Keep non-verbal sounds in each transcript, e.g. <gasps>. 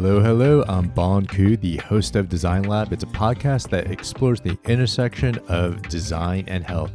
Hello, hello. I'm Bon Ku, the host of Design Lab. It's a podcast that explores the intersection of design and health.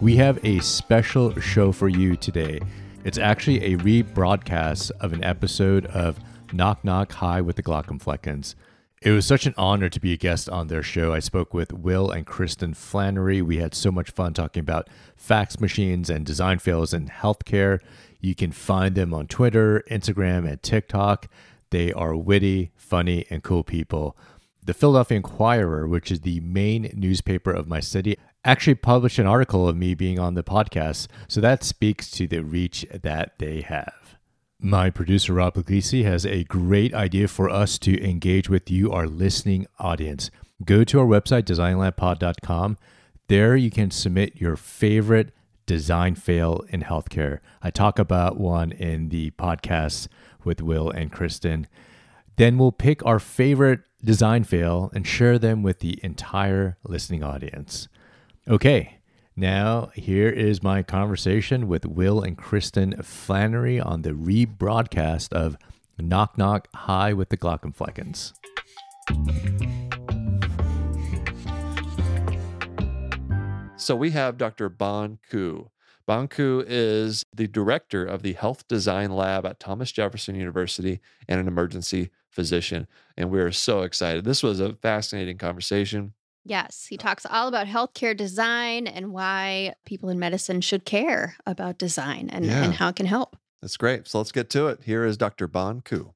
We have a special show for you today. It's actually a rebroadcast of an episode of Knock Knock Hi with the Glaucomfleckens. It was such an honor to be a guest on their show. I spoke with Will and Kristin Flanary. We had so much fun talking about fax machines and design fails in healthcare. You can find them on Twitter, Instagram, and TikTok. They are witty, funny, and cool people. The Philadelphia Inquirer, which is the main newspaper of my city, actually published an article of me being on the podcast. So that speaks to the reach that they have. My producer, Rob Puglisi, has a great idea for us to engage with you, our listening audience. Go to our website, designlabpod.com. There you can submit your favorite design fail in healthcare. I talk about one in the podcast with Will and Kristin. Then we'll pick our favorite design fail and share them with the entire listening audience. Okay, now here is my conversation with Will and Kristin Flanary on the rebroadcast of Knock Knock Hi with the Glaucomfleckens. So we have Dr. Bon Ku. Bon Ku is the director of the Health Design Lab at Thomas Jefferson University and an emergency physician. And we're so excited. This was a fascinating conversation. Yes, he talks all about healthcare design and why people in medicine should care about design and, Yeah. and how it can help. That's great. So let's get to it. Here is Dr. Bon Ku.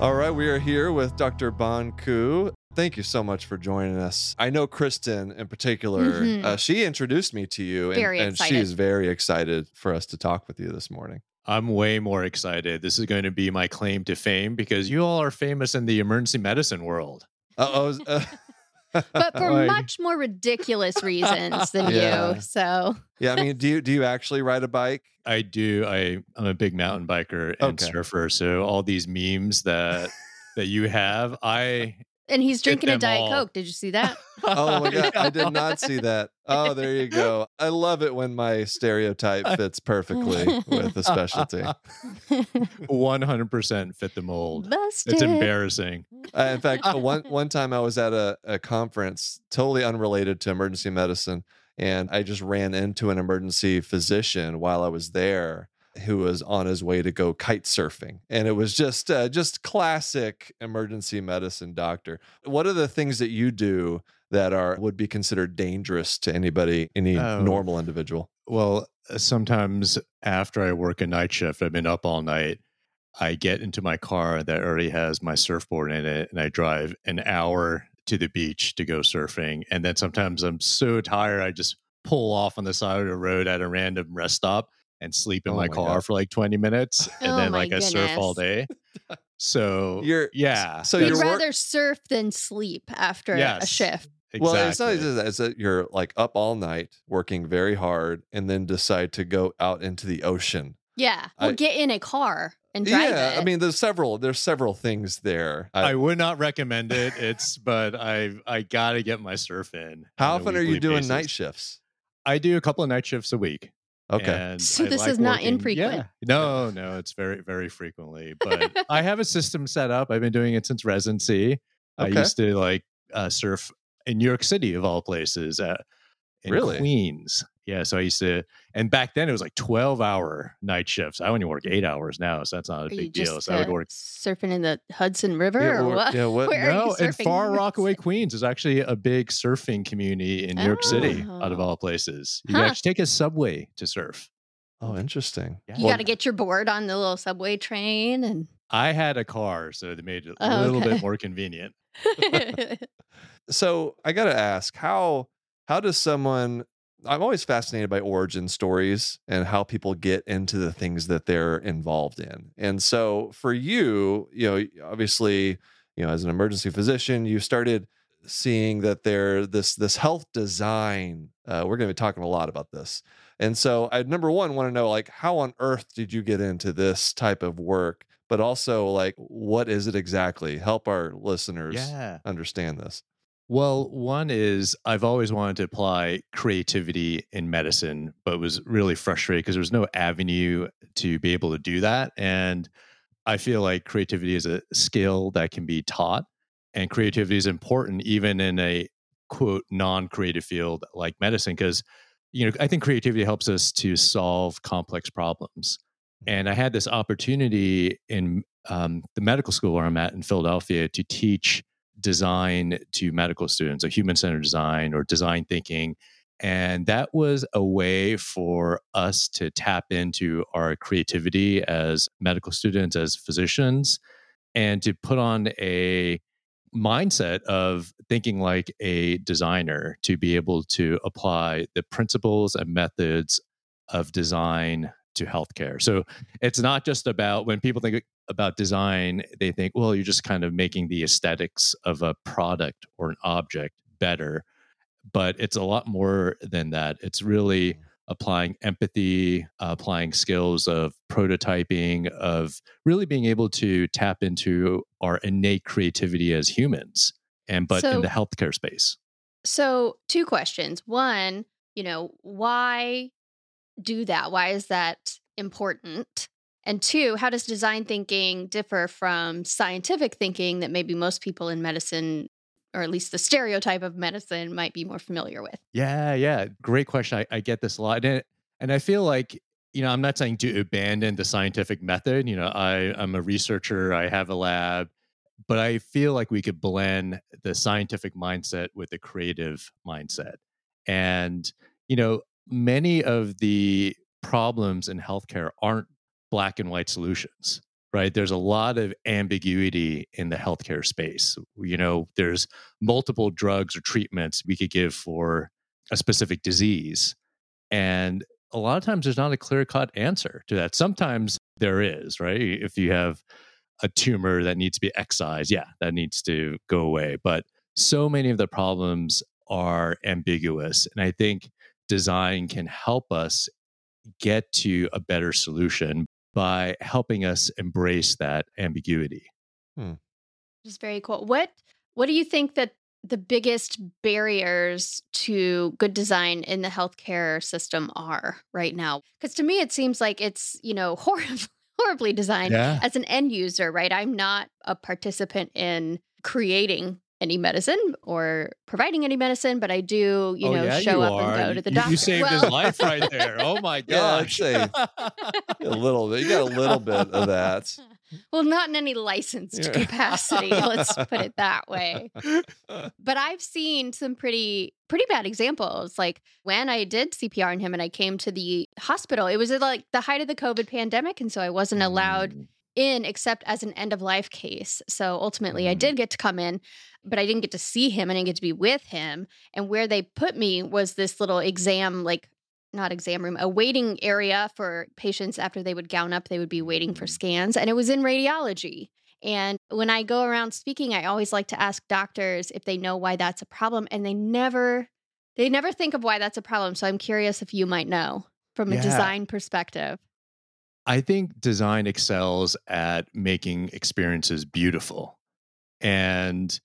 All right, we are here with Dr. Bon Ku. Thank you so much for joining us. I know Kristin in particular, Mhm. uh, she introduced me to you, and, Very and she excited. is very excited for us to talk with you this morning. I'm way more excited. This is going to be my claim to fame because you all are famous in the emergency medicine world. Uh-oh. uh, <laughs> <laughs> But for Like- much more ridiculous reasons than Yeah. you. So, yeah, I mean, do you do you actually ride a bike? I do. I I'm a big mountain biker and Okay. surfer. So all these memes that that you have, I and he's drinking a Diet all. Coke. Did you see <laughs> that? Oh my god, I did not see that. Oh, there you go. I love it when my stereotype <laughs> fits perfectly with the specialty. <laughs> 100% fit the mold. Busted. It's embarrassing. Uh, in fact, one one time I was at a, a conference totally unrelated to emergency medicine, and I just ran into an emergency physician while I was there who was on his way to go kite surfing, and it was just uh, just classic emergency medicine doctor. What are the things that you do that are would be considered dangerous to anybody, any Oh. normal individual? Well, uh, sometimes after I work a night shift, I've been up all night. I get into my car that already has my surfboard in it, and I drive an hour to the beach to go surfing. And then sometimes I'm so tired, I just pull off on the side of the road at a random rest stop and sleep in Oh my, my car God. for like 20 minutes. And Oh then, my like, I surf all day. So, You're yeah. so You'd you're wor- rather surf than sleep after a shift. Exactly. Well, it's not just that. It's that you're like up all night working very hard and then decide to go out into the ocean. Yeah. Well, I- get in a car and drive yeah, it. I mean, there's several. There's several things there. I- I would not recommend it. It's, but I I gotta get my surf in. how often are you doing basis. night shifts? I do a couple of night shifts a week. Okay. And So I this like is not working- infrequent. Yeah. No, no, it's very, very frequently. But <laughs> I have a system set up. I've been doing it since residency. I used to like uh, surf in New York City, of all places, uh, in Really? Queens. Yeah. So I used to, and back then it was like 12 hour night shifts. I only work eight hours now. So that's not a Are you big deal. just So I would uh, work. surfing in the Hudson River Yeah, or or- what? yeah, <laughs> what- Where No, you in? Far Rockaway, Queens, is actually a big surfing community in New York City, out of Oh. all places. You Huh. can actually take a subway to surf. Oh, interesting. Yeah. You Well, got to get your board on the little subway train and I had a car, so they made it a Oh, little okay. bit more convenient. <laughs> <laughs> So I got to ask how how does someone? I'm always fascinated by origin stories and how people get into the things that they're involved in. And so for you, you know, obviously, you know, as an emergency physician, you started seeing that there this this health design. Uh, we're going to be talking a lot about this. And so I number one want to know like how on earth did you get into this type of work? But also like what is it exactly? Help our listeners Yeah. understand this. Well, one is I've always wanted to apply creativity in medicine, but was really frustrated because there was no avenue to be able to do that. And I feel like creativity is a skill that can be taught, and creativity is important even in a quote non creative field like medicine because you know I think creativity helps us to solve complex problems. And I had this opportunity in um, the medical school where I'm at in Philadelphia to teach design to medical students, a human centered design or design thinking. And that was a way for us to tap into our creativity as medical students, as physicians, and to put on a mindset of thinking like a designer to be able to apply the principles and methods of design to healthcare. So it's not just about when people think about design, they think, well, you're just kind of making the aesthetics of a product or an object better. But it's a lot more than that. It's really mm. applying empathy, applying skills of prototyping, of really being able to tap into our innate creativity as humans, and but so, in the healthcare space. So, two questions. One, you know, why do that? Why is that important? And two, how does design thinking differ from scientific thinking that maybe most people in medicine, or at least the stereotype of medicine, might be more familiar with? Yeah, yeah. Great question. I, I get this a lot. And, and I feel like, you know, I'm not saying to abandon the scientific method. You know, I, I'm a researcher, I have a lab, but I feel like we could blend the scientific mindset with the creative mindset. And, you know, many of the problems in healthcare aren't black and white solutions right? There's a lot of ambiguity in the healthcare space. You know there's multiple drugs or treatments we could give for a specific disease and a lot of times there's not a clear cut answer to that. Sometimes there is right? If you have a tumor that needs to be excised yeah that needs to go away but so many of the problems are ambiguous and i think design can help us get to a better solution by helping us embrace that ambiguity. Hmm. Just very cool. What what do you think that the biggest barriers to good design in the healthcare system are right now? Because to me, it seems like it's you know <laughs> horribly horribly designed yeah. as an end user. Right, I'm not a participant in creating any medicine or providing any medicine, but I do, you oh, know, yeah, show you up are. and go to the doctor. You saved well, his life right there. Oh my <laughs> gosh. Yeah, a little bit. You got a little bit of that. <laughs> Well, not in any licensed yeah. capacity. Let's <laughs> put it that way. But I've seen some pretty pretty bad examples. Like when I did CPR on him and I came to the hospital, it was like the height of the COVID pandemic, and so I wasn't allowed mm. In except as an end of life case. So ultimately, mm. I did get to come in but I didn't get to see him. I didn't get to be with him. And where they put me was this little exam, like not exam room, a waiting area for patients after they would gown up, they would be waiting for mm. scans. And it was in radiology. And when I go around speaking, I always like to ask doctors if they know why that's a problem. And they never they never think of why that's a problem. So I'm curious if you might know from a yeah. design perspective. I think design excels at making experiences beautiful. And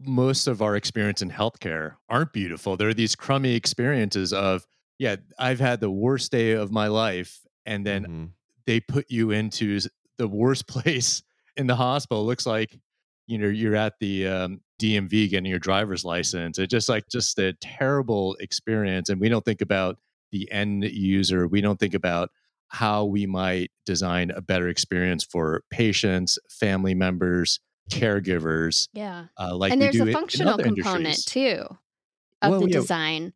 most of our experience in healthcare aren't beautiful. There are these crummy experiences of, yeah, I've had the worst day of my life. And then mm-hmm. they put you into the worst <laughs> place in the hospital. It looks like, you know, you're at the um, DMV getting your driver's license. It's just like just a terrible experience. And we don't think about the end user. We don't think about how we might design a better experience for patients, family members, caregivers. Yeah. Uh, like and there's a functional component industries. too of well, the yeah. design.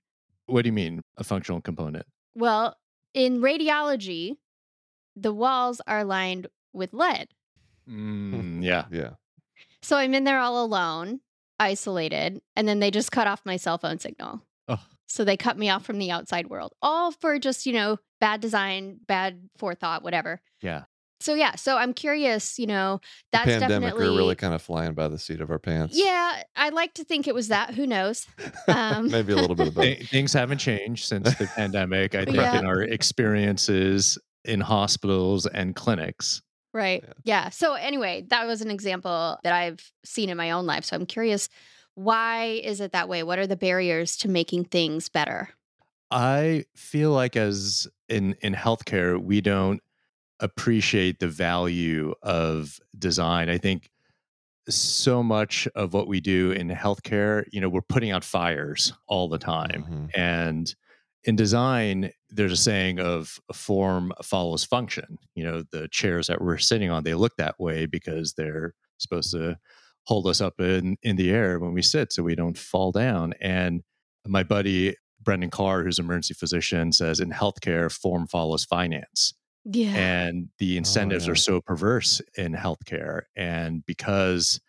What do you mean a functional component? Well, in radiology, the walls are lined with lead. Mm, yeah. Yeah. So I'm in there all alone, isolated, and then they just cut off my cell phone signal. Oh. So they cut me off from the outside world, all for just, you know, bad design, bad forethought, whatever. Yeah so yeah, so I'm curious, you know, that's the pandemic definitely we're really kind of flying by the seat of our pants. Yeah, I like to think it was that. Who knows? <laughs> Um, Maybe a little bit of both. Things haven't changed since the pandemic. I <laughs> think yeah. in our experiences in hospitals and clinics. Right. Yeah. yeah. So anyway, that was an example that I've seen in my own life. So I'm curious Why is it that way? What are the barriers to making things better? I feel like as in in healthcare, we don't appreciate the value of design. I think so much of what we do in healthcare, you know, we're putting out fires all the time. Mhm. And in design, there's a saying of form follows function. You know, the chairs that we're sitting on, they look that way because they're supposed to hold us up in, in the air when we sit so we don't fall down. And my buddy Brendan Carr, who's an emergency physician, says in healthcare, form follows finance Yeah. and the oh, incentives yeah. are so perverse in healthcare and because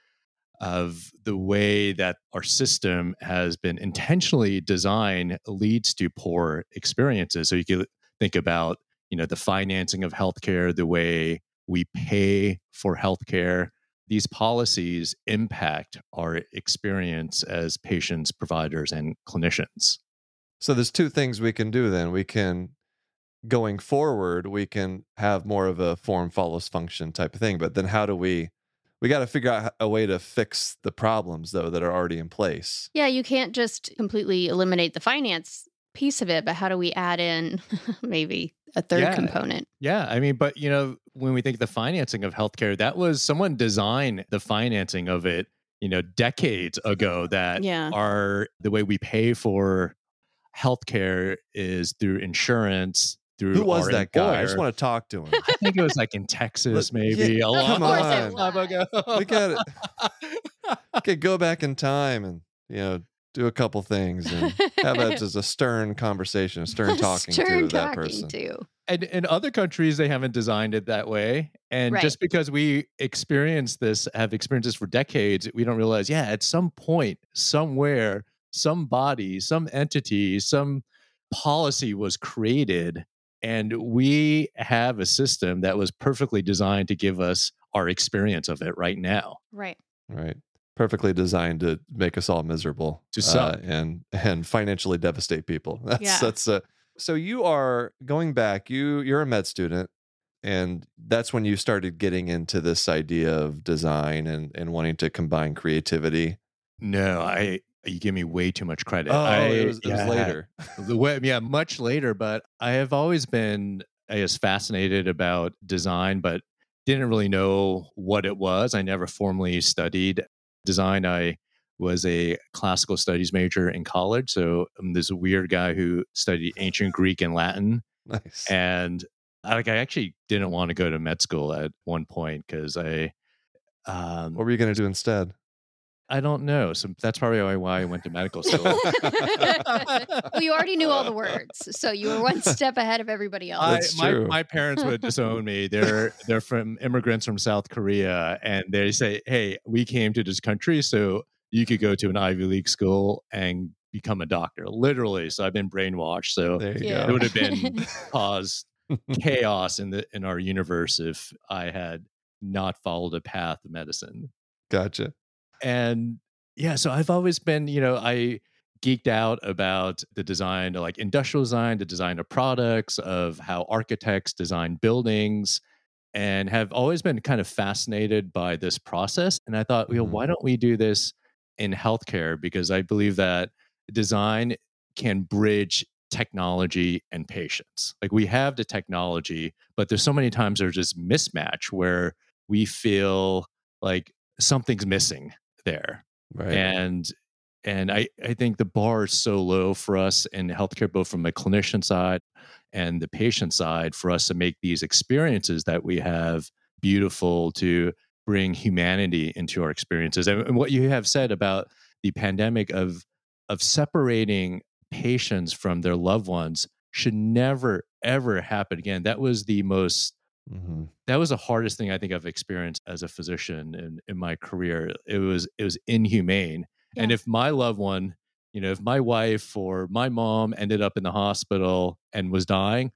of the way that our system has been intentionally designed leads to poor experiences so you can think about you know the financing of healthcare the way we pay for healthcare these policies impact our experience as patients providers and clinicians So there's two things we can do then. We can going forward, we can have more of a form follows function type of thing. But then how do we we got to figure out a way to fix the problems though that are already in place. yeah, you can't just completely eliminate the finance piece of it, but how do we add in <laughs> maybe a third Yeah. component? Yeah, I mean, but you know, when we think of the financing of healthcare, that was someone designed the financing of it, you know, decades ago. That Yeah. are the way we pay for healthcare is through insurance. Through Who was our that guy? I just want to talk to him. I think it was like in Texas, maybe yeah, a long come on. time ago. We got <laughs> Okay, go back in time and you know do a couple things and have that <laughs> as a stern conversation, a stern <laughs> talking Stern to that talking person. to. and in other countries they haven't designed it that way and Right. just because we experience this have experienced this for decades we don't realize yeah at some point somewhere some body some entity some policy was created and we have a system that was perfectly designed to give us our experience of it right now Right. Right. Perfectly designed to make us all miserable To some. uh, and and financially devastate people. <laughs> That's Yeah. that's uh, so you are going back. You you're a med student, and that's when you started getting into this idea of design and and wanting to combine creativity. no i you give me way too much credit Oh, I, it was, it was yeah. later. <laughs> the way, yeah, much later, but I have always been, I guess, fascinated about design, but didn't really know what it was. I never formally studied design. I was a classical studies major in college. So I'm this weird guy who studied ancient Greek and Latin. Nice. And I, like, I actually didn't want to go to med school at one point because I, um, what were you going to do instead? I don't know. So that's probably why- why I went to medical school. <laughs> well, you already knew all the words, so you were one step ahead of everybody else. I, That's my, true. my parents would <laughs> disown me. They're they're from immigrants from South Korea, and they say, "Hey, we came to this country so you could go to an Ivy League school and become a doctor." Literally, so I've been brainwashed. So There you Yeah. it would have been <laughs> caused chaos in the in our universe if I had not followed a path of medicine Gotcha. And yeah so i've always been you know i geeked out about the design like industrial design the design of products of how architects design buildings and have always been kind of fascinated by this process and i thought you know Mhm. why don't we do this in healthcare? because i believe that design can bridge technology and patients like we have the technology but there's so many times there's this mismatch where we feel like something's missing there. Right. and and I, I think the bar is so low for us in healthcare both from a clinician side and the patient side for us to make these experiences that we have beautiful to bring humanity into our experiences. And, and what you have said about the pandemic of of separating patients from their loved ones should never ever happen again. That was the most Mhm. that was the hardest thing I think I've experienced as a physician in, in my career. It was it was inhumane. And if my loved one, you know, if my wife or my mom ended up in the hospital and was dying,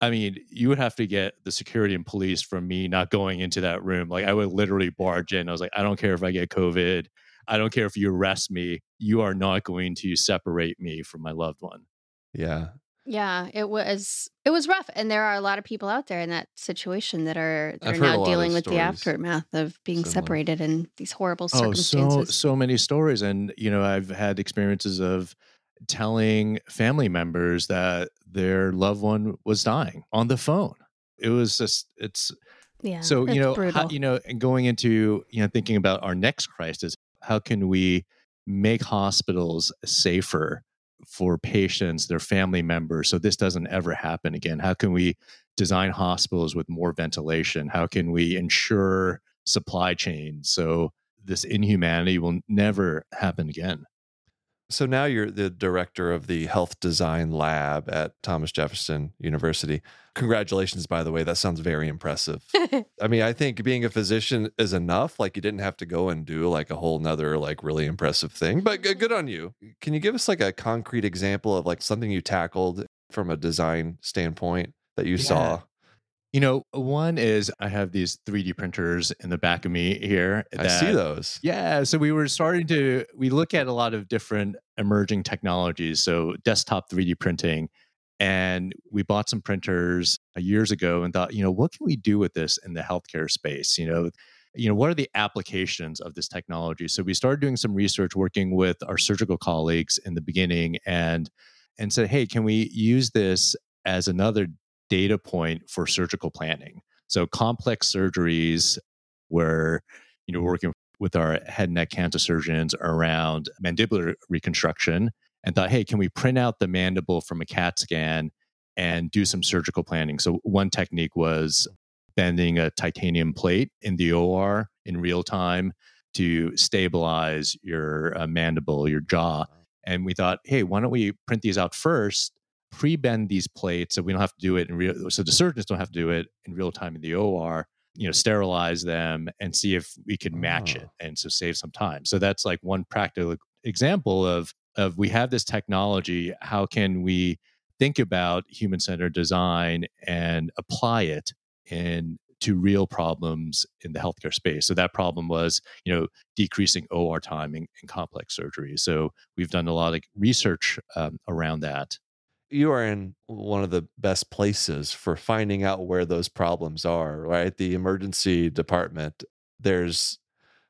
I mean, you would have to get the security and police from me not going into that room. Like I would literally barge in. I was like, I don't care if I get COVID. I don't care if you arrest me. You are not going to separate me from my loved one. Yeah. Yeah, it was it was rough, and there are a lot of people out there in that situation that are that I've are heard now dealing with the aftermath of being similar. separated in these horrible Oh, so circumstances. so many stories, and you know, I've had experiences of telling family members that their loved one was dying on the phone. It was just it's yeah, so you know how, you know and going into you know thinking about our next crisis how can we make hospitals safer for patients their family members so this doesn't ever happen again. How can we design hospitals with more ventilation? How can we ensure supply chains? So this inhumanity will never happen again So now you're the director of the health design lab at Thomas Jefferson University. Congratulations, by the way. That sounds very impressive. <laughs> I mean, I think being a physician is enough. Like you didn't have to go and do like a whole nother like really impressive thing, but good, mm-hmm. good on you. Can you give us like a concrete example of like something you tackled from a design standpoint that you Yeah. saw? You know one is i have these 3d printers in the back of me here I see those. Yeah, so we were starting to we look at a lot of different emerging technologies, so desktop 3D printing, and we bought some printers years ago and thought, you know, what can we do with this in the healthcare space? You know, you know, what are the applications of this technology? So we started doing some research working with our surgical colleagues in the beginning and and said, hey, can we use this as another data point for surgical planning? So complex surgeries where you know, we're working with our head and neck cancer surgeons around mandibular reconstruction and thought, hey, can we print out the mandible from a CAT scan and do some surgical planning? So, one technique was bending a titanium plate in the OR in real time to stabilize your uh, mandible, your jaw. And we thought, hey, why don't we print these out first, pre bend these plates so we don't have to do it in real, so the surgeons don't have to do it in real time in the OR you know sterilize them and see if we could match Oh. it and so save some time. So that's like one practical example of of we have this technology how can we think about human centered design and apply it in to real problems in the healthcare space? So that problem was you know decreasing or time in, in complex surgery. So we've done a lot of research um, around that you are in one of the best places for finding out where those problems are, right? The emergency department. There's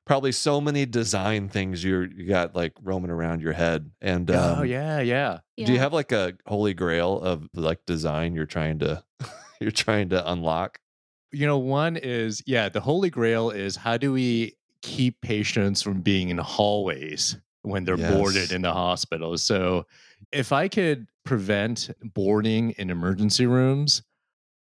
probably so many design things you're you got like roaming around your head. And um, oh yeah yeah do you have like a holy grail of like design you're trying to <laughs> you're trying to unlock? you know one is yeah the holy grail is how do we keep patients from being in hallways when they're Yes. boarded in the hospital so if i could prevent boarding in emergency rooms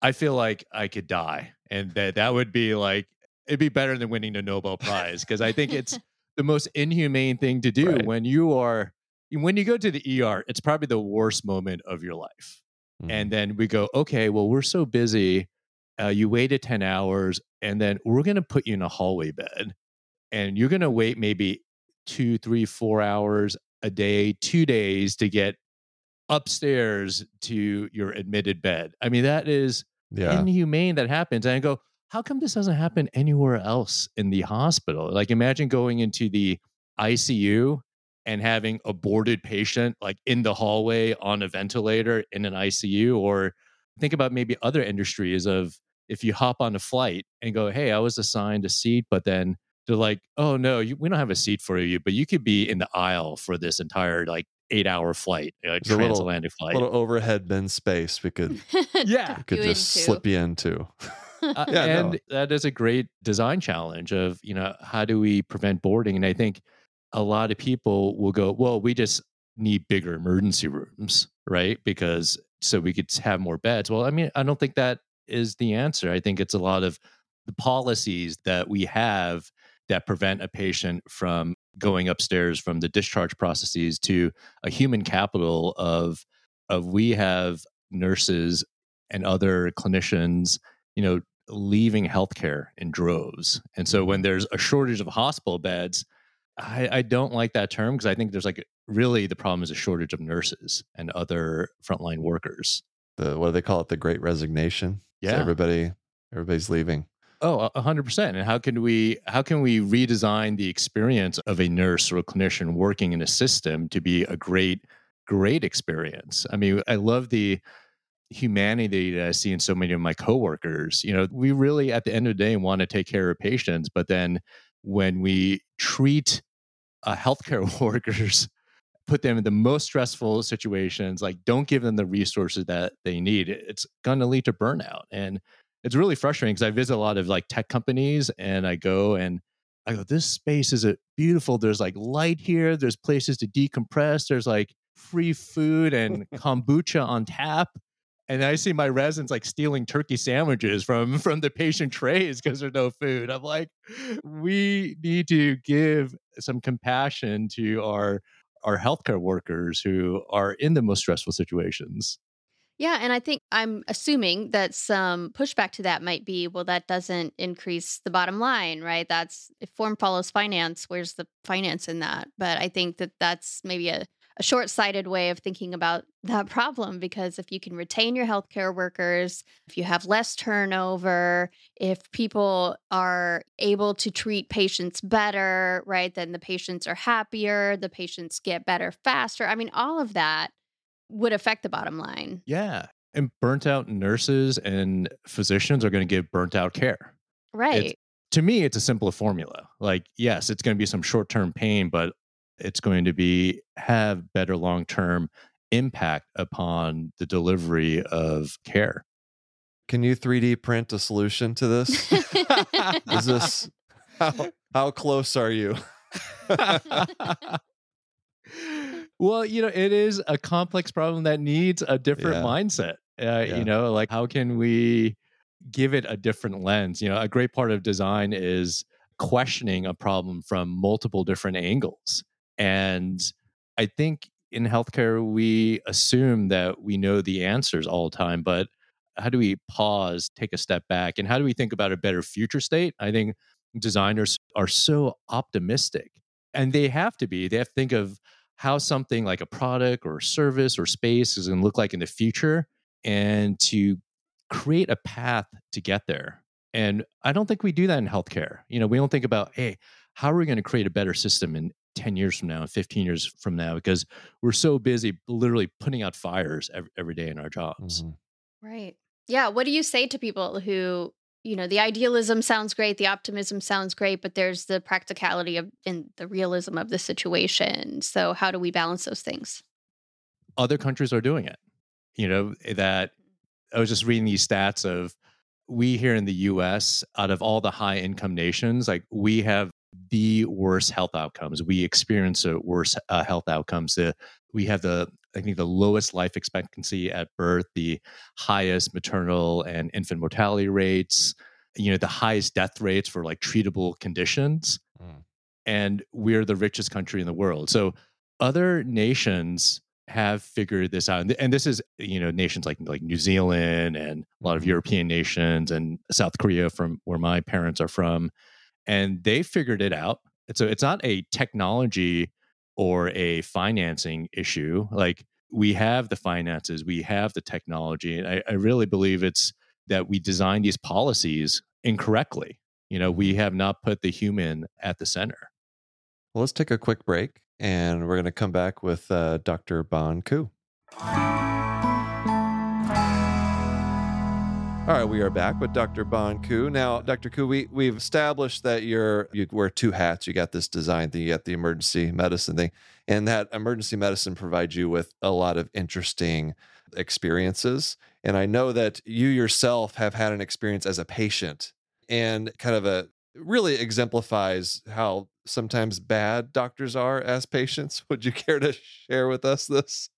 i feel like i could die and that that would be like it'd be better than winning the nobel prize because i think it's <laughs> the most inhumane thing to do Right. when you are when you go to the er it's probably the worst moment of your life Mhm. and then we go okay well we're so busy uh, you waited 10 hours and then we're going to put you in a hallway bed and you're going to wait maybe two three four hours a day two days to get upstairs to your admitted bed i mean that is yeah. inhumane that happens and i go how come this doesn't happen anywhere else in the hospital like imagine going into the icu and having a boarded patient like in the hallway on a ventilator in an icu or think about maybe other industries of if you hop on a flight and go hey i was assigned a seat but then they're like oh no you, we don't have a seat for you but you could be in the aisle for this entire like eight hour flight like There's a little- transatlantic flight little overhead bin space we could <laughs> Yeah. we could You just into. slip you into. <laughs> Uh, Yeah, no. and that is a great design challenge of you know how do we prevent boarding and i think a lot of people will go well we just need bigger emergency rooms right because so we could have more beds well i mean i don't think that is the answer i think it's a lot of the policies that we have that prevent a patient from going upstairs from the discharge processes to a human capital of of we have nurses and other clinicians you know leaving healthcare in droves and so when there's a shortage of hospital beds i, I don't like that term because i think there's like really the problem is a shortage of nurses and other frontline workers The what do they call it? The great resignation. So Yeah. everybody everybody's leaving. Oh, a hundred percent. And how can we how can we redesign the experience of a nurse or a clinician working in a system to be a great great experience. I mean, I love the humanity that I see in so many of my coworkers. You know, we really, at the end of the day, want to take care of patients, but then when we treat uh, healthcare <laughs> workers, put them in the most stressful situations, like don't give them the resources that they need, it's going to lead to burnout. And it's really frustrating because I visit a lot of like tech companies and I go and I go, this space is a beautiful. There's like light here. There's places to decompress. There's like free food and <laughs> kombucha on tap and I see my residents like stealing turkey sandwiches from <laughs> from the patient trays because there's no food. I'm like, we need to give some compassion to our our healthcare workers who are in the most stressful situations. Yeah, and I think I'm assuming that some pushback to that might be, well, that doesn't increase the bottom line, right? That's if form follows finance, where's the finance in that? But I think that that's maybe a a short sighted way of thinking about <laughs> that problem because if you can retain your healthcare workers, if you have less turnover, if people are able to treat patients better, right, then the patients are happier, the patients get better faster. I mean, all of that would affect the bottom line. Yeah. And burnt out nurses and physicians are going to give burnt out care. Right. It's, to me, it's a simple formula. Like, yes, it's going to be some short term pain, but it's going to be have better long term impact upon the delivery of care. Can you 3D print a solution to this? Is <laughs> this how, how close are you? <laughs> <laughs> well, you know, it is a complex problem that needs a different yeah. mindset. Uh, yeah. You know, like how can we give it a different lens? You know, a great part of design is questioning a problem from multiple different angles. And I think in healthcare, we assume that we know the answers all the time, but how do we pause, take a step back, and how do we think about a better future state? I think designers are so optimistic, and they have to be. They have to think of how something like a product or service or space is going to look like in the future and to create a path to get there. And I don't think we do that in healthcare. You know, we don't think about, hey, how are we going to create a better system in 10 years from now and 15 years from now because we're so busy literally putting out fires every, every day in our jobs. Mm-hmm. Right. Yeah. What do you say to people who, you know, the idealism sounds great, the optimism sounds great, but there's the practicality of and the realism of the situation. So, how do we balance those things? Other countries are doing it. You know, eh, that I was just reading these stats of we here in the US, out of all the high income nations, like we have the worst health outcomes. We experience a worse uh, health outcomes. The, we have the I think the lowest life expectancy at birth, the highest maternal and infant mortality rates, you know, the highest death rates for like treatable conditions. Mm. And we're the richest country in the world. So other nations have figured this out. And this is, you know, nations like like New Zealand and a lot of mm-hmm. European nations and South Korea from where my parents are from and they figured it out. So it's not a technology or a financing issue. Like we have the finances, we have the technology. And I, I really believe it's that we design these policies incorrectly. You know, we have not put the human at the center. Well, let's take a quick break and we're going to come back with uh, Dr. Bon Ku. All right, we are back with Dr. Bon Ku. Now, Dr. Ku, we, we've established that you're you wear two hats. You got this design thing, you got the emergency medicine thing, and that emergency medicine provides you with a lot of interesting experiences. And I know that you yourself have had an experience as a patient and kind of a really exemplifies how sometimes bad doctors are as patients. <laughs> Would you care to share with us this?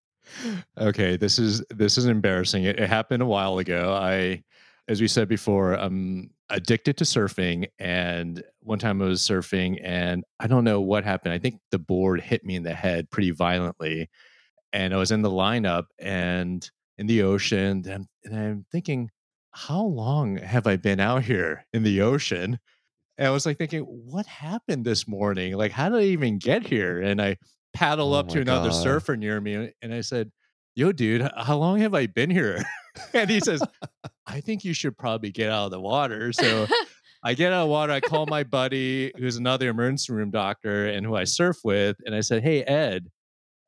Okay, this is this is embarrassing. It, it happened a while ago. I as we said before, I'm addicted to surfing. And one time I was surfing and I don't know what happened. I think the board hit me in the head pretty violently. And I was in the lineup and in the ocean. And, and I'm thinking, how long have I been out here in the ocean? And I was like thinking, what happened this morning? Like, how did I even get here? And I paddle oh up to another God. surfer near me uh, and I said, Yo, dude, how long have I been here? <laughs> and he says, <laughs> I think you should probably get out of the water. So <laughs> I get out of water. I call my buddy, who's another emergency room doctor and who I mm-hmm. surf with. And I said, Hey, Ed,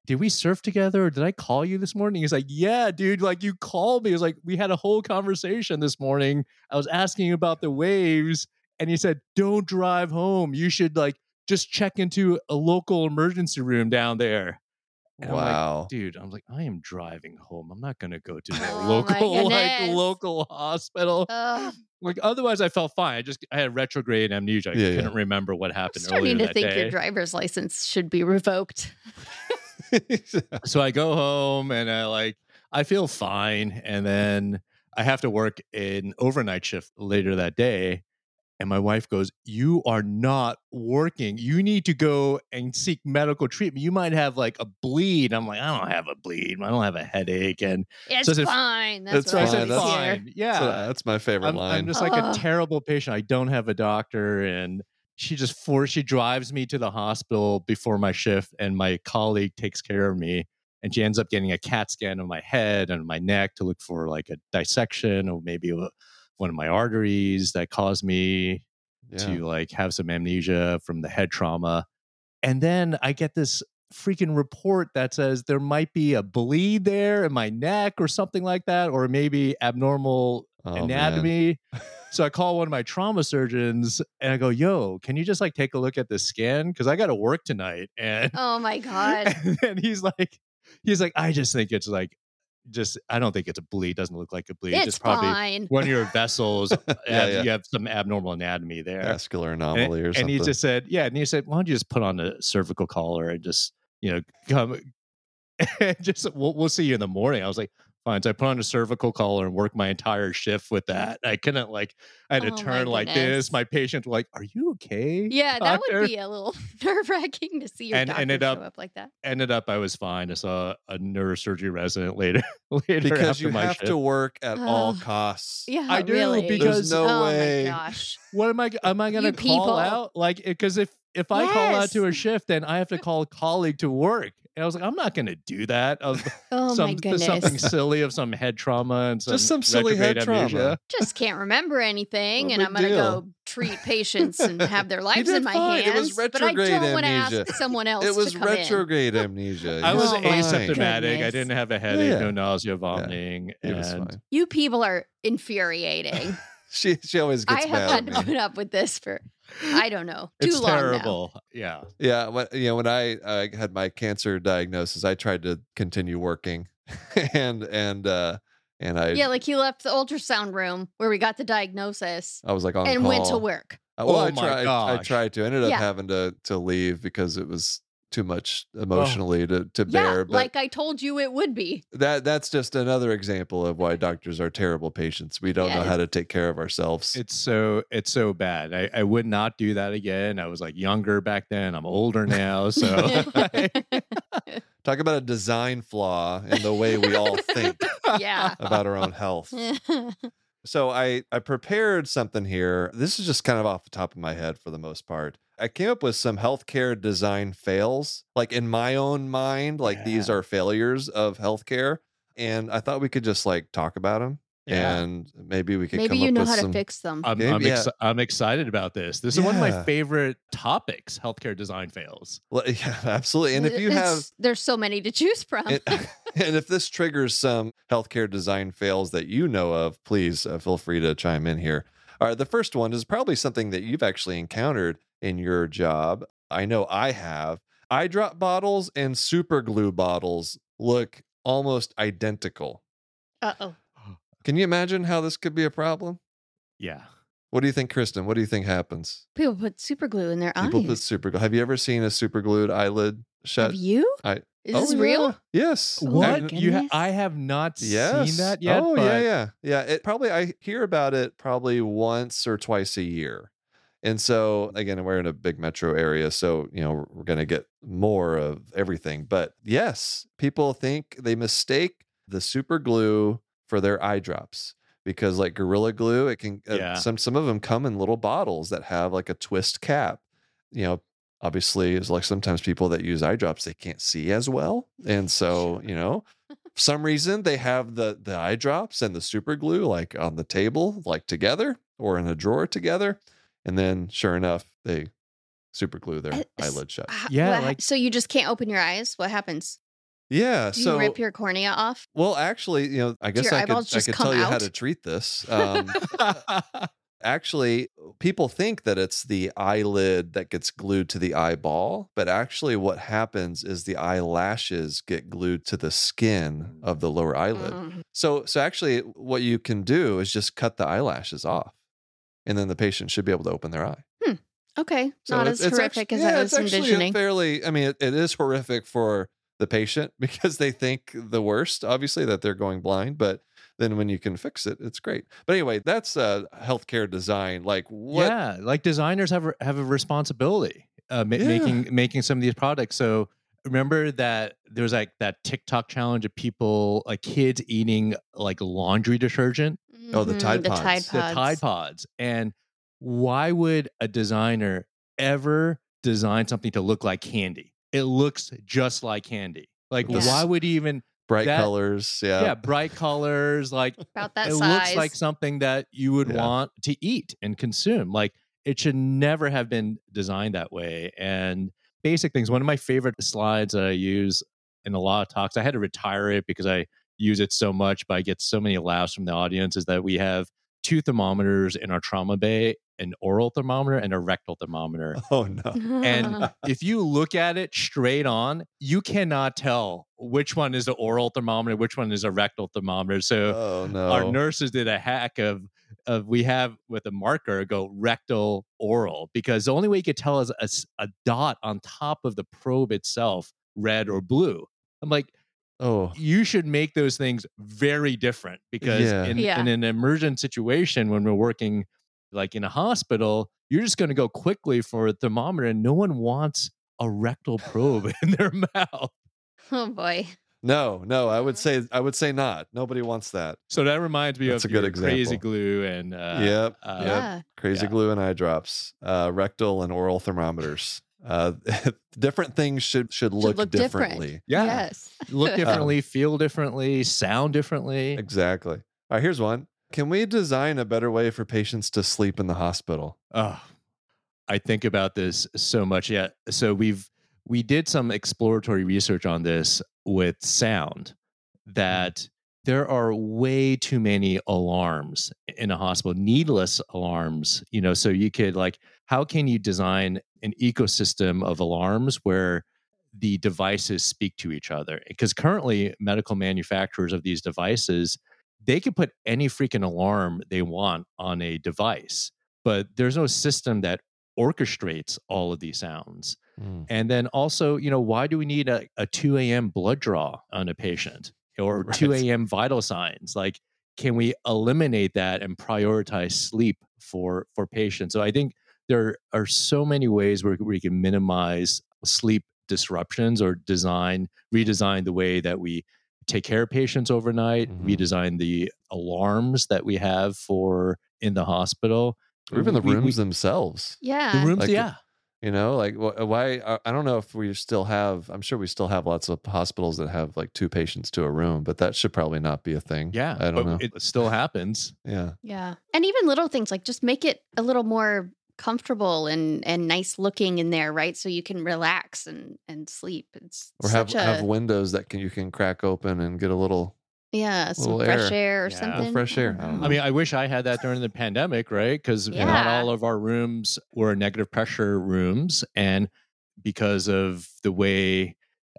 did we surf together or did I call you this morning? He's like, yeah, dude, like you called me. It was like, we had a whole conversation this morning. I was asking you about the waves and he said, don't drive home. You should like just check into a local emergency room down there. And I'm like, wow. dude, I'm like, I am driving home. I'm not gonna go to <laughs> the Oh local <laughs> like local hospital. Ugh, Like otherwise, I felt fine. I just I had retrograde amnesia. I Yeah, yeah. couldn't remember what I'm happened earlier starting to think day. your driver's license should be revoked. <laughs> so I go home and I like I feel fine, and then I have to work an overnight shift later that day. And my wife goes, You are not working. You need to go and seek medical treatment. You might have like a bleed. I'm like, I don't have a bleed. I don't have a headache. And It's So said- fine. That's That's what I I said, fine. That's- Fine. Yeah. So that's my favorite I'm, line. I'm just like a terrible patient. I don't have a doctor, and she just for she drives me to the hospital before my shift, and my colleague takes care of me, and she ends up getting a CAT scan of my head and my neck to look for like a dissection or maybe a, one of my arteries that caused me yeah. to like have some amnesia from the head trauma, and then I get this freaking report that says there might be a bleed there in my neck or something like that, or maybe abnormal Oh, anatomy. <laughs> so I call one of my trauma surgeons and I go, "Yo, can you just like take a look at this scan because I got to work tonight?" And Oh my <laughs> God. and he's like, he's like, I just think it's like, just I don't think it's a bleed. Doesn't look like a bleed. It's It's probably fine. one of your vessels. <laughs> Uh, yeah, have- yeah. You have some abnormal anatomy there. vascular And- anomaly or something. and, he just said, yeah, and he said, why don't you just put on a cervical collar and just you know come, <laughs> and just we'll, we'll see you in the morning. I was like, fine. So I put on a cervical collar and worked my entire shift with that. I couldn't like I had to Oh my turn like this. My patient were like, are you okay? Yeah, that would be a little <laughs> nerve wracking to see your And doctor ended show up- up like that. Ended up, I was fine. I saw a neurosurgery resident later. <laughs> later because after you my have shift. to work at all costs. Yeah, I do, really. because- There's no oh way. my gosh. What am I? Am I going to call people. out? Like, because if if I call out to a shift, then I have to call a colleague to work. And I was like, I'm not going to do that. Of <laughs> <laughs> Oh some my goodness. something silly of some head trauma and some Just some silly head retrograde trauma. amnesia. Just can't remember anything, No and I'm gonna go treat <laughs> patients and have their lives in my fine. It hands. was but I retrograde don't want to ask someone else. It was to come in. retrograde amnesia. I was Oh my asymptomatic. I didn't have a headache, Yeah. no nausea, vomiting, It was and fine. You people are infuriating. She she always I gets have mad had to at put up with this for I don't know too it's long now. terrible. Yeah. Yeah, when you know when I uh, had my cancer diagnosis, I tried to continue working, <laughs> and and uh and I Yeah, like he left the ultrasound room where we got the diagnosis I was like on and call. went to work. Uh, well, Oh I my tried. I tried to. I ended up Yeah. having to to leave because it was too much oh. emotionally to to bear. Yeah, but like I told you it would be. that that's just another example of why mm-hmm. doctors are terrible patients. We don't know how to take care of ourselves. It's so it's so bad. I, I would not do that again. I was like younger back then. I'm older now, so <laughs> <laughs> Talk about a design flaw in the way we all think <laughs> yeah. about our own health. So I I prepared something here. This is just kind of off the top of my head for the most part. I came up with some healthcare design fails, like in my own mind, like these are failures of healthcare, and I thought we could just like talk about them, Yeah. and maybe we could Maybe come you up know with how some. to fix them. I'm Maybe, I'm, yeah. exci- I'm excited about this. This is one of my favorite topics: healthcare design fails. Well, <laughs> yeah, absolutely. And if you have there's so many to choose from. and, <laughs> and if this triggers some healthcare design fails that you know of, please uh, feel free to chime in here. All right, the first one is probably something that you've actually encountered in your job. I know I have. Eye drop bottles and super glue bottles look almost identical. Uh oh. <gasps> Can you imagine how this could be a problem? Yeah. What do you think, Kristin? What do you think happens? People put super glue in their People eyes. People put super glue. Have you ever seen a super glued eyelid shut? Have you? I- Is Oh, this yeah. real? Yes. Oh, What my you? Ha- I have not yes. seen that yet. Oh but yeah, yeah, yeah. It probably I hear about it probably once or twice a year, and so again, we're in a big metro area, so you know we're gonna get more of everything. But yes, people think they mistake the super glue for their eye drops because like gorilla glue, it can uh, some some of them come in little bottles that have like a twist cap. You know, obviously, it's like sometimes people that use eye drops they can't see as well, and <laughs> so you know for some reason they have the the eye drops and the super glue like on the table like together or in a drawer together and then sure enough they super glue their Uh, eyelid shut H- Yeah, what like- so you just can't open your eyes. What happens? Yeah. Do so you rip your cornea off? well, actually, you know, I guess I could eyeballs I could come tell you how to treat this. Um, <laughs> actually, people think that it's the eyelid that gets glued to the eyeball, but actually, what happens is the eyelashes get glued to the skin of the lower eyelid. Mm. So, so actually, what you can do is just cut the eyelashes off, and then the patient should be able to open their eye. Okay, So not it's- as it's horrific actu- as yeah, I was it's actually a envisioning. fairly, I mean, it, it is horrific for the patient <laughs> because they think the worst, obviously, that they're going blind. But then when you can fix it, it's great. But anyway, that's uh, healthcare design. Like what? Yeah, like designers have a- have a responsibility uh, ma- Yeah. making making some of these products. So remember that there was like that TikTok challenge of people like kids eating like laundry detergent, Oh, the Mhm, Tide the Pods. Tide the Pods. Tide Pods, and why would a designer ever design something to look like candy? It looks just like candy. Like Yeah. why would he even Bright That- colors. Yeah. yeah bright colors like About that it size. looks like something that you would Yeah. want to eat and consume. Like it should never have been designed that way. And basic things. One of my favorite slides that I use in a lot of talks, I had to retire it because I use it so much, but I get so many laughs from the audience, is that we have two thermometers in our trauma bay an oral thermometer and a rectal thermometer. <laughs> Oh no. And <laughs> if you look at it straight on, you cannot tell which one is the oral thermometer, which one is a rectal thermometer. So Oh no. our nurses did a hack of of we have with a marker go rectal oral because the only way you could tell is a dot on top of the probe itself red or blue i'm like oh. you should make those things very different because Yeah. in, Yeah. in an emergent situation when we're working like in a hospital you're just going to go quickly for a thermometer and no one wants a rectal probe <laughs> in their mouth oh boy. No, no, I would say I would say not. Nobody wants that. so that reminds me That's of a good your crazy glue and uh, Yep, uh, yep. Yeah. Crazy Yeah. glue and eye drops, uh, rectal and oral thermometers. Uh, <laughs> different things should should look, look different. differently. yeah Yes. <laughs> look differently, feel differently, sound differently. Exactly. All right, here's one. Can we design a better way for patients to sleep in the hospital? Oh, I think about this so much. Yeah. So we've we did some exploratory research on this with sound that there are way too many alarms in a hospital, needless alarms, you know, so you could like how can you design an ecosystem of alarms where the devices speak to each other? Because currently medical manufacturers of these devices they can put any freaking alarm they want on a device, but there's no system that orchestrates all of these sounds. Mm. And then also, you know, why do we need a, a 2 a.m. blood draw on a patient or <laughs> Right. 2 a.m. vital signs? Like, can we eliminate that and prioritize sleep for for patients? So I think there are so many ways where we can minimize sleep disruptions or design, redesign the way that we take care of patients overnight, Mhm. redesign the alarms that we have for in the hospital. Or even the We- we- rooms themselves. Yeah. the rooms, Like, yeah. You know, like uh, why? I- I don't know if we still have. I'm sure we still have lots of hospitals that have like two patients to a room, but that should probably not be a thing. Yeah. I don't but know. It still happens. yeah, Yeah. And even little things like just make it a little more comfortable and and nice looking in there, right? So you can relax and and sleep. It's or have a have windows that can you can crack open and get a little. yeah, some little fresh air, or Yeah. something. Fresh air. I I mean, I wish I had that during the pandemic, right? Because not all of our rooms were negative pressure rooms. And because of the way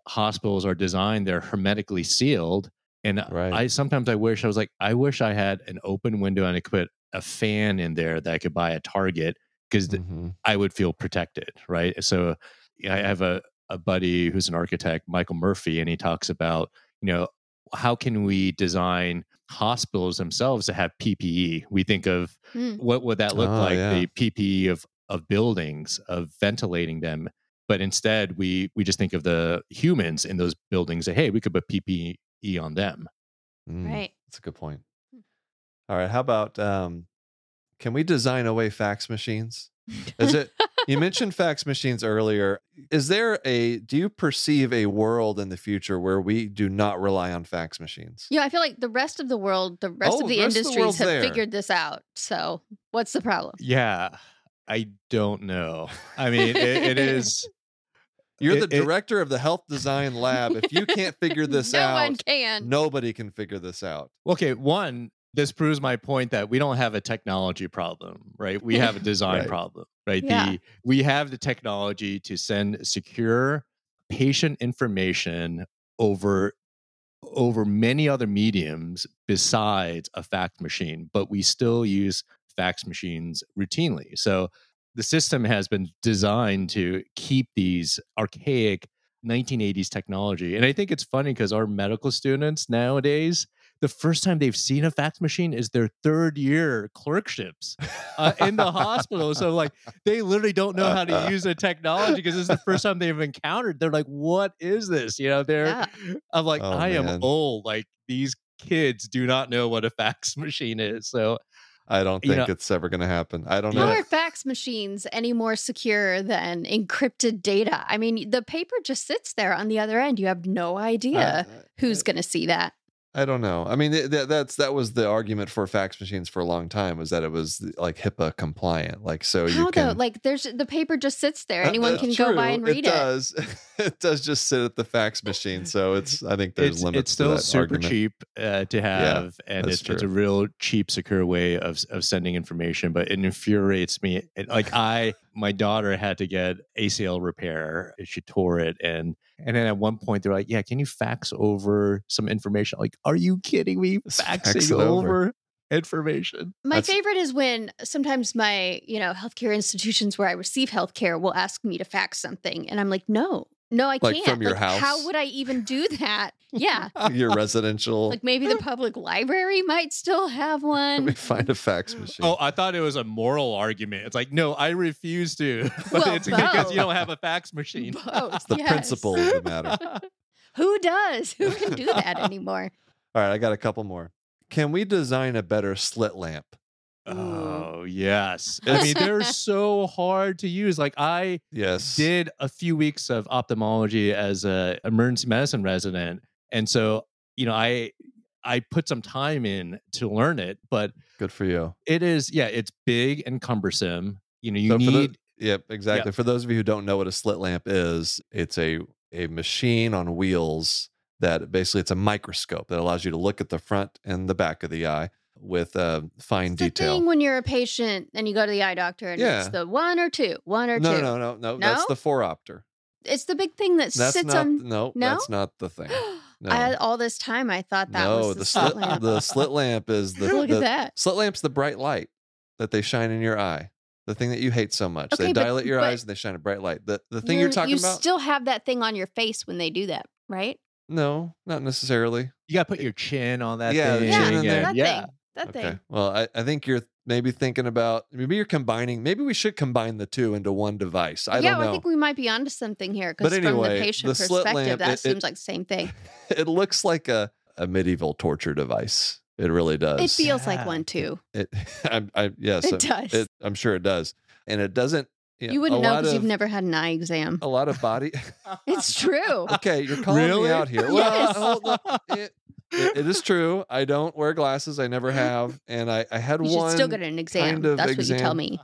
hospitals are designed, they're hermetically sealed. And Right. I sometimes I wish I was like, I wish I had an open window and I could put a fan in there that I could buy at Target because Mhm. I would feel protected, right? So I have a, a buddy who's an architect, Michael Murphy, and he talks about, you know, how can we design hospitals themselves to have PPE? We think of Hmm. what would that look Oh, like, yeah. the PPE of of buildings, of ventilating them. But instead we we just think of the humans in those buildings that hey, we could put PPE on them. Mm, Right. That's a good point. All right. How about um, can we design away fax machines? Is it? <laughs> you mentioned fax machines earlier. Is there a? Do you perceive a world in the future where we do not rely on fax machines? Yeah, I feel like the rest of the world, the rest Oh, of the the rest of the industries have there. figured this out. So what's the problem? Yeah. I don't know. I mean, it, it is <laughs> You're It- the it- director of the health design lab. If you can't figure <laughs> this no one can. nobody can figure this out. Okay, one, this proves my point that we don't have a technology problem, right? We have a <laughs> design Right. problem, right? Yeah. The we have the technology to send secure patient information over over many other mediums besides a fax machine, but we still use fax machines routinely. So the system has been designed to keep these archaic 1980s technology. And I think it's funny because our medical students nowadays, the first time they've seen a fax machine is their third year clerkships uh, in the hospital. So, like, they literally don't know how to <laughs> use the technology because this is the first time they've encountered. They're like, "What is this?" You know, they're. Yeah. I'm like, Oh, I am old. Like these kids do not know what a fax <laughs> machine is. So I don't You think know- it's ever going to happen. I don't How know. are fax machines any more secure than encrypted data? I mean, the paper just sits there on the other end. You have no idea I- who's going to see that. I don't know. I mean, th- th- that's that was the argument for fax machines for a long time was that it was like HIPAA compliant. Like, so How you can. though? Like, there's the paper just sits there. Uh, Anyone that's can go by and read it. It does. <laughs> it does just sit at the fax machine. So it's. I think there's it's limits. it's still to that super argument. cheap uh, to have, and it's, it's a real cheap, secure way of of sending information. But it infuriates me. It, like I, my daughter had to get ACL repair. She tore it, and and then at one point they're like, "Yeah, can you fax over some information?" Like, are you kidding me? Just fax Faxing over. over information. My That's- favorite is when sometimes my, you know, healthcare institutions where I receive healthcare will ask me to fax something. And I'm like, no, no, I Like can't. from your Like, house? How would I even do that? <laughs> Yeah. Your residential. like maybe the public library might still have one. Let me find a fax machine. Oh, I thought it was a moral argument. It's like, no, I refuse to. <laughs> But Well, it's because you don't have a fax machine. Both, <laughs> it's the yes. principle of the matter. Who does? Who can do that anymore? All right, I got a couple more. Can we design a better slit lamp? Oh, yes. I mean, they're <laughs> so hard to use. Like I Yes. did a few weeks of ophthalmology as a emergency medicine resident. And so, you know, I I put some time in to learn it, but Good for you. it is yeah, it's big and cumbersome. You know, you So for the- need Yep, exactly. For those of you who don't know what a slit lamp is, it's a a machine on wheels that basically it's a microscope that allows you to look at the front and the back of the eye with uh, fine It's the detail. thing when you're a patient and you go to the eye doctor and Yeah. it's the one or two, one or No, two. no, no, no, no. That's No? the phoropter. It's the big thing that That's sits not. on. no, No? that's not the thing. <gasps> No. I, all this time I thought that no, was the, the slit slit lamp. the slit lamp is <laughs> the Look the at that. slit lamp's the bright light that they shine in your eye. The thing that you hate so much. Okay, they but- dilate your eyes and they shine a bright light. The the thing you, you're talking you about? You still have that thing on your face when they do that, right? no, not necessarily. you gotta put your chin on that Yeah, thing. yeah, chin in there. that yeah. thing. That Okay. thing. Well, I, I think you're maybe thinking about maybe you're combining. Maybe we should combine the two into one device. I yeah, don't know. I think we might be onto something here because But from anyway, the patient the slit perspective, lamp, that it- it- seems like the same thing. <laughs> it looks like a, a medieval torture device. It really does. It feels like one too. It, <laughs> I, I, <laughs> yes, It does. I'm sure it does, and it doesn't. You, know, you wouldn't know because you've never had an eye exam. a lot of body. It's true. okay, you're calling Really? me out here. Well, Yes. Hold on. It, it- it is true. I don't wear glasses. I never <laughs> have, and I, I had one. You should one. still get an exam. kind of That's what you tell me.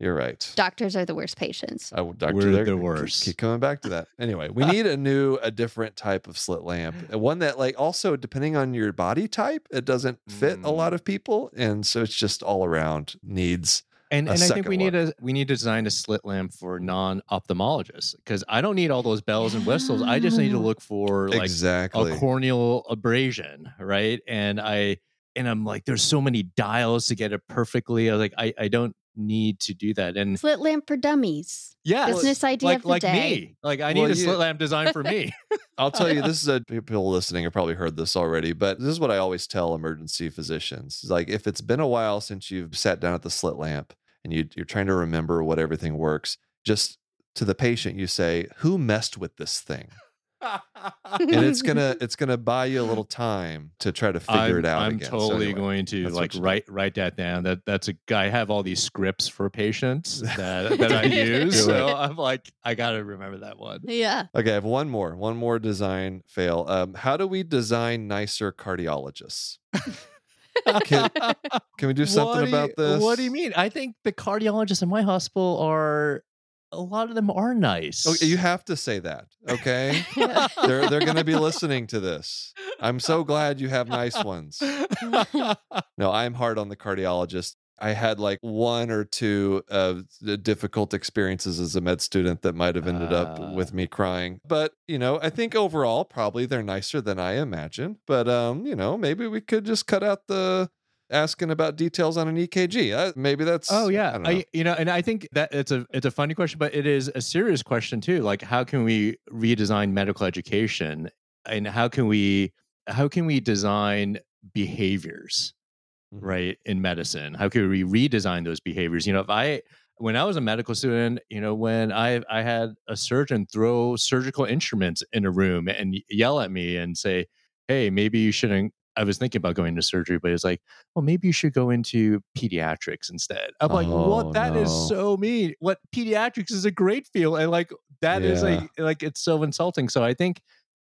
You're right. Doctors are the worst patients. I, doctor, We're they're- the keep- worst. Keep coming back to that. Anyway, we <laughs> need a new, a different type of slit lamp. and One that, like, also depending on your body type, it doesn't fit a Mm. lot of people, and so it's just all around needs. And, a and I think second we need a we need to design a slit lamp for non ophthalmologists because I don't need all those bells and whistles. I just need to look for like exactly. a corneal abrasion, right? And I and I'm like, there's so many dials to get it perfectly. I was like, I, I don't need to do that. And Slit lamp for dummies. yeah, Business idea like of the like day. me, like I need Well, a you- slit lamp designed for me. <laughs> I'll tell you, this is a people listening have probably heard this already, but this is what I always tell emergency physicians. It's Like, if it's been a while since you've sat down at the slit lamp and you, you're trying to remember what everything works, just to the patient, you say, "Who messed with this thing?" and it's <laughs> gonna it's gonna buy you a little time to try to figure I'm, it out I'm again. So totally anyway, going to like what do. write write that down. That that's a guy. I have all these scripts for patients <laughs> that that I use. So. I'm like, I gotta remember that one. yeah. Okay, I have one more. One more design fail. Um, how do we design nicer cardiologists? <laughs> Can, <laughs> can we do something do about this? What do you mean? I think the cardiologists in my hospital are a lot of them are nice. Oh, you have to say that, okay? <laughs> they're they're going to be listening to this. I'm so glad you have nice <laughs> ones. No, I'm hard on the cardiologist. I had like one or two of the difficult experiences as a med student that might have ended up Ah. with me crying. But, you know, I think overall probably they're nicer than I imagined. But um, you know, maybe we could just cut out the asking about details on an EKG. Uh, maybe that's Oh yeah, I know. I, you know, and I think that it's a it's a funny question, but it is a serious question too. Like, how can we redesign medical education, and how can we how can we design behaviors, Mhm. right, in medicine? How can we redesign those behaviors? You know, if I when I was a medical student, you know, when I I had a surgeon throw surgical instruments in a room and yell at me and say, "Hey, maybe you shouldn't." I was thinking about going to surgery, but it's like, well, maybe you should go into pediatrics instead. I'm like, Oh, what? That is no. so mean. What pediatrics is a great field, and like that is Yeah. a like it's so insulting. So I think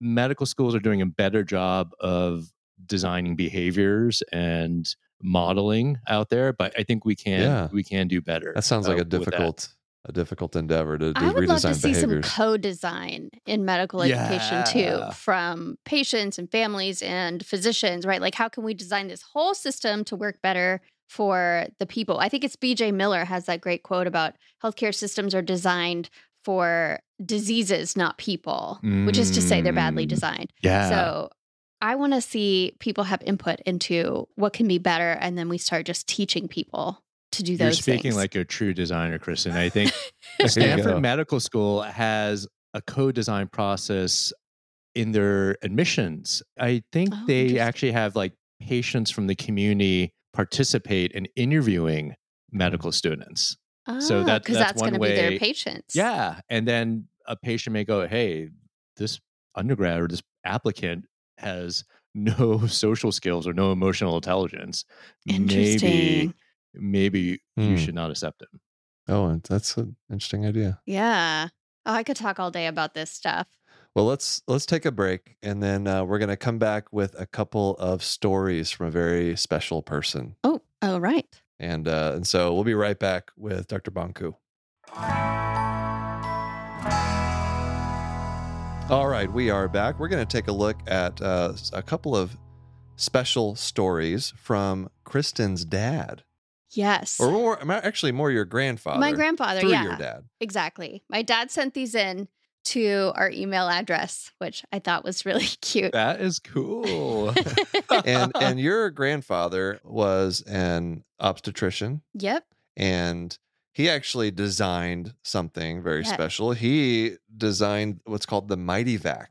medical schools are doing a better job of designing behaviors and modeling out there, but I think we can Yeah. we can do better. that sounds like uh, a difficult a difficult endeavor to, to I would love to redesign see some co-design in medical education too from patients and families and physicians, right? Like how can we design this whole system to work better for the people? I think it's BJ Miller has that great quote about healthcare systems are designed for diseases, not people, which is to say they're badly Mm. designed. Yeah. So I want to see people have input into what can be better and then we start just teaching people to do those. You're speaking things. like a true designer, Kristin. I think <laughs> Stanford. Medical School has a co-design process in their admissions. I think Oh, they actually have like patients from the community participate in interviewing medical students. so ah, that- because that's that's, one going to be their patients. Yeah, and then a patient may go, "Hey, this undergrad or this applicant has no <laughs> social skills or no emotional intelligence. Maybe Interesting. maybe Hmm. you should not accept him." Oh, and that's an interesting idea. Yeah. Oh, I could talk all day about this stuff. Well, let's let's take a break, and then uh, we're going to come back with a couple of stories from a very special person, Oh, oh, right. and uh, and so we'll be right back with Dr. Bon Ku. All right, we are back. We're going to take a look at uh, a couple of special stories from Kristin's dad, Yes. or more, actually more your grandfather. My grandfather. Yeah. your dad. Exactly. My dad sent these in to our email address, which I thought was really <laughs> cute. That is cool. <laughs> and and your grandfather was an obstetrician yep. and he actually designed something very Yeah. special he designed what's called the Mityvac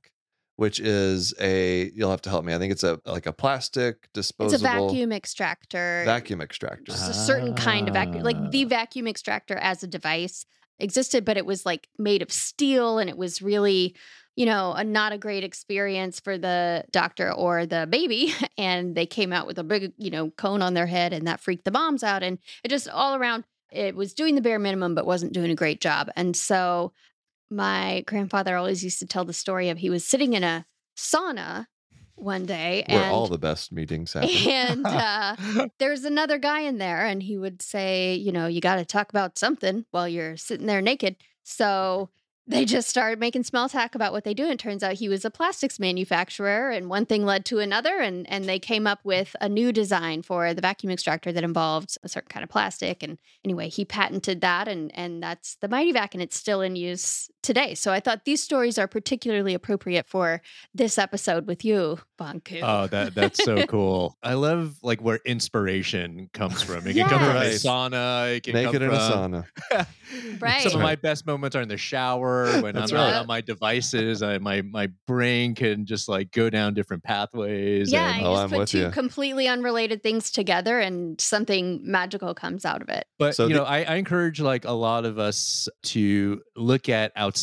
which is a you'll have to help me i think it's a like a plastic disposable. It's a vacuum extractor. vacuum extractor Just a certain kind of vacuum. Like the Ah. vacuum extractor as a device existed, but it was like made of steel and it was really, you know, a, not a great experience for the doctor or the baby. <laughs> And they came out with a big, you know, cone on their head and that freaked the moms out. And it just all around, it was doing the bare minimum, but wasn't doing a great job. And so my grandfather always used to tell the story of he was sitting in a sauna one day where and all the best meetings <laughs> happen and <laughs> uh, there's another guy in there and he would say you know you got to talk about something while you're sitting there naked so they just started making small talk about what they do and turns out he was a plastics manufacturer and one thing led to another and and they came up with a new design for the vacuum extractor that involved a certain kind of plastic and anyway he patented that and and that's the Mityvac and it's still in use today so i thought these stories are particularly appropriate for this episode with you Bon Ku Oh, that that's so <laughs> cool. I love like where inspiration comes from. It can come from a sauna. It can come naked in a sauna Right. <laughs> Some of my best moments are in the shower when That's I'm not right. on my devices. I, my my brain can just like go down different pathways. Yeah, and- you Oh, just I'm put with two you. completely unrelated things together and something magical comes out of it. But So you the- know, I, I encourage like a lot of us to look at outside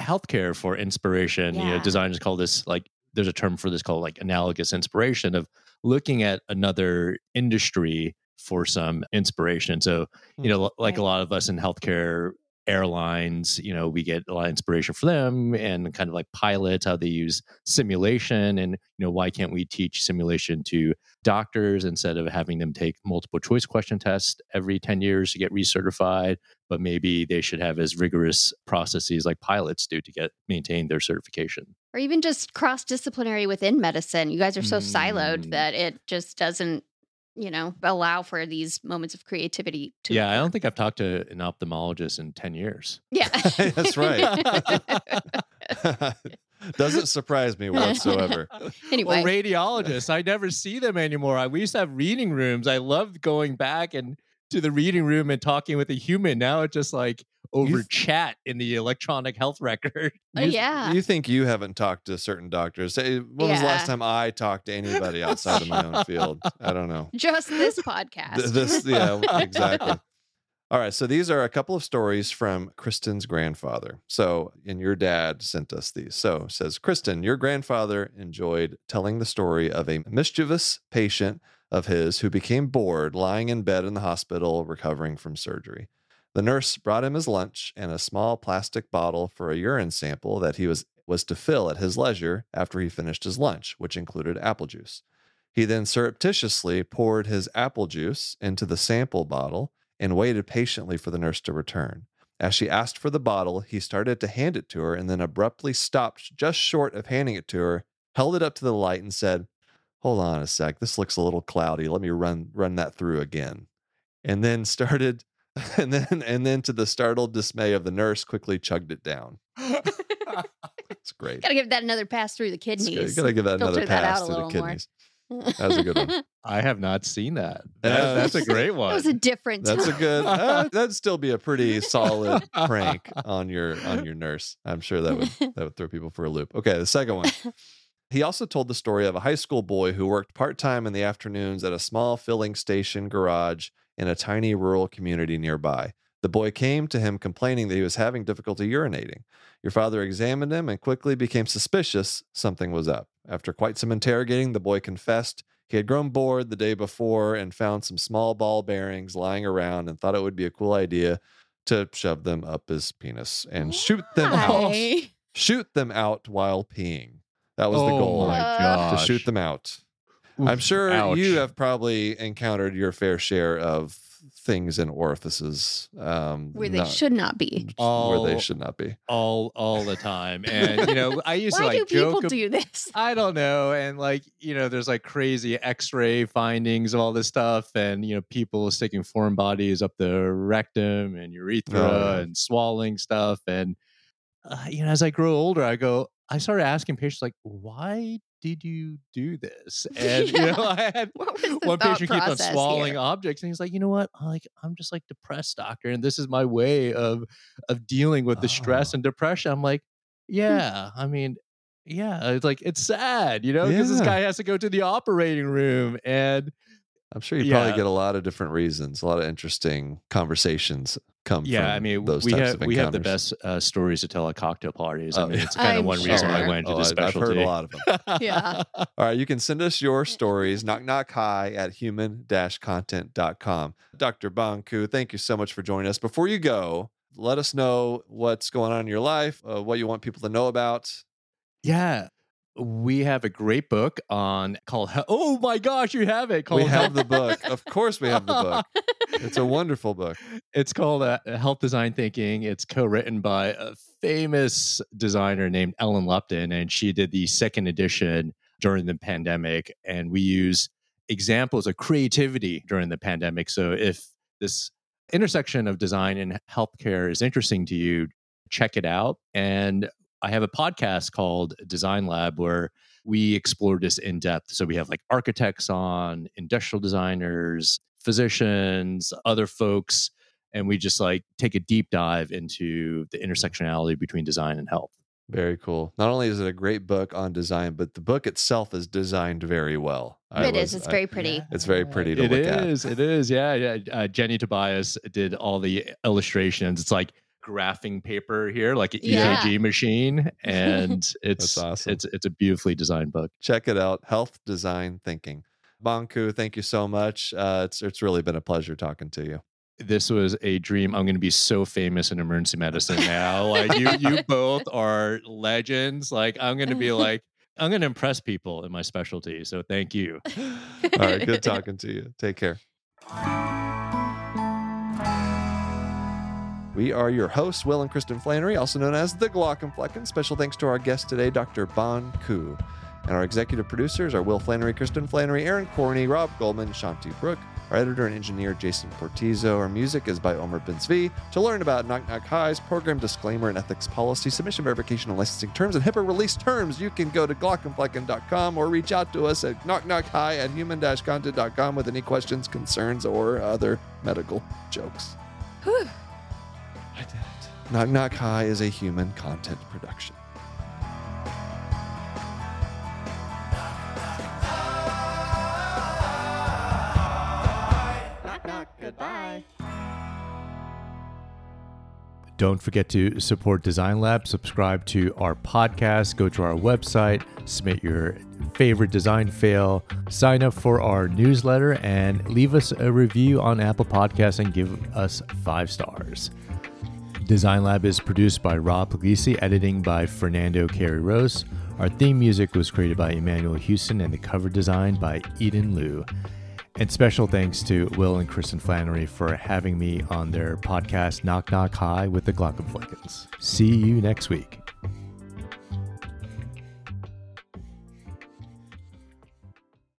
healthcare for inspiration. You know, designers call this like there's a term for this called like analogous inspiration of looking at another industry for some inspiration. So, you hmm. know, like a lot of us in healthcare, airlines, you know, we get a lot of inspiration for them and kind of like pilots, how they use simulation. And, you know, why can't we teach simulation to doctors instead of having them take multiple choice question tests every 10 years to get recertified? But maybe they should have as rigorous processes like pilots do to get maintain their certification. Or even just cross disciplinary within medicine. You guys are so siloed Mm. that it just doesn't, you know, allow for these moments of creativity to yeah, I don't think I've talked to an ophthalmologist in 10 years. <laughs> Yeah. <laughs> That's right. <laughs> Doesn't surprise me whatsoever. anyway. Or radiologists. I never see them anymore. I, we used to have reading rooms. I loved going back and to the reading room and talking with a human. Now it's just like over th- chat in the electronic health record. <laughs> Oh, you- yeah. You think you haven't talked to certain doctors? Say, When was the last time I talked to anybody outside of my own field? <laughs> I don't know. just this podcast. Th- This, yeah, exactly. <laughs> All right, so these are a couple of stories from Kristin's grandfather. So, and your dad sent us these. So, says Kristin, your grandfather enjoyed telling the story of a mischievous patient of his who became bored lying in bed in the hospital recovering from surgery. The nurse brought him his lunch and a small plastic bottle for a urine sample that he was was to fill at his leisure after he finished his lunch, which included apple juice. He then surreptitiously poured his apple juice into the sample bottle and waited patiently for the nurse to return. As she asked for the bottle, he started to hand it to her and then abruptly stopped just short of handing it to her, held it up to the light and said, "Hold on a sec. This looks a little cloudy. Let me run run that through again." And then started <laughs> and then and then to the startled dismay of the nurse quickly chugged it down. It's <laughs> great. Gotta give that another pass through the kidneys. Gotta give that another Filter that pass out a to the little more. kidneys. <laughs> That was a good one. I have not seen that. Yeah, That- that's a that's- great That one. was a different That's a good. Uh, that'd still be a pretty solid prank on your on your nurse. I'm sure that would that would throw people for a loop. Okay, the second one. He also told the story of a high school boy who worked part time in the afternoons at a small filling station garage in a tiny rural community nearby. The boy came to him complaining that he was having difficulty urinating. Your father examined him and quickly became suspicious something was up. After quite some interrogating, the boy confessed he had grown bored the day before and found some small ball bearings lying around and thought it would be a cool idea to shove them up his penis and shoot them out. Shoot them out while peeing. That was the oh goal. my Uh, gosh. To shoot them out. Oof, I'm sure ouch. you have probably encountered your fair share of things in orifices um, Where they not- should not be. where they Oh. should not be. all all the time. And you know, I used Why to like do people joke ab- do this? I don't know. And like, you know, there's like crazy x ray findings of all this stuff. And, you know, people sticking foreign bodies up the rectum and urethra Oh, yeah. and swallowing stuff. And, uh, you know, as I grow older, I go, I started asking patients, like, why did you do this? <laughs> And, you know, <laughs> I had <laughs> What was the one patient keeps on swallowing here? objects. And he's like, you know what? I'm like, I'm just like depressed, doctor. And this is my way of, of dealing with the stress Oh. and depression. I'm like, hmm. yeah, I mean, yeah, it's like it's sad, you know, because this guy has to go to the operating room and I'm sure you probably get a lot of different reasons, a lot of interesting conversations come yeah, from I mean, those we types have of we have the best uh, stories to tell at cocktail parties. I Oh, mean, yeah. it's kind of I'm one reason why I went into Oh, the I- specialty. I've heard a lot of them. <laughs> Yeah. <laughs> All right, you can send us your stories, knock knock hi at human content.com. Dr. Bon Ku, thank you so much for joining us. Before you go, let us know what's going on in your life, uh, what you want people to know about. yeah, we have a great book on called. Oh my gosh, you have it called. we have the book. Of course, we have the book. It's a <laughs> wonderful book. It's called uh, Health Design Thinking. It's co-written by a famous designer named Ellen Lupton, and she did the second edition during the pandemic. And we use examples of creativity during the pandemic. So if this intersection of design and healthcare is interesting to you, check it out. And I have a podcast called Design Lab where we explore this in depth. So we have like architects on, industrial designers, physicians, other folks, and we just like take a deep dive into the intersectionality between design and health. Very cool. Not only is it a great book on design, but the book itself is designed very well. I It is. was- It's I- very pretty. It's very pretty to It look at. is, It is. Yeah. Yeah. Uh, Jenny Tobias did all the illustrations. It's like graphing paper here, like an Yeah. EKG machine, and <laughs> it's awesome. it's it's a beautifully designed book. check it out health design thinking Bon Ku thank you so much uh, it's it's really been a pleasure talking to you this was a dream. I'm going to be so famous in emergency medicine now. like you, you <laughs> both are legends. Like I'm going to be <laughs> like, I'm going to impress people in my specialty. So thank you. All right. Good talking to you. Take care. We are your hosts, Will and Kristin Flanary, also known as the Glaucomflecken. Special thanks to our guest today, Dr. Bon Ku. And our executive producers are Will Flanary, Kristin Flanary, Aaron Corney, Rob Goldman, Shanti Brook. Our editor and engineer, Jason Portizo. Our music is by Omer Benzvi. To learn about Knock Knock Hi's program disclaimer and ethics policy, submission verification and licensing terms, and HIPAA release terms, you can go to glaucomflecken.com or reach out to us at knockknockhi at human-content.com with any questions, concerns, or other medical jokes. Whew. Knock Knock Hi is a human content production. Goodbye. Don't forget to support Design Lab, subscribe to our podcast, go to our website, submit your favorite design fail, sign up for our newsletter, and leave us a review on Apple Podcasts and give us five stars. Design Lab is produced by Rob Puglisi, editing by Fernando Carey Rose. Our theme music was created by Emmanuel Houston and the cover design by Eden Liu. And special thanks to Will and Kristin Flanary for having me on their podcast Knock Knock Hi with the Glaucomfleckens. See you next week.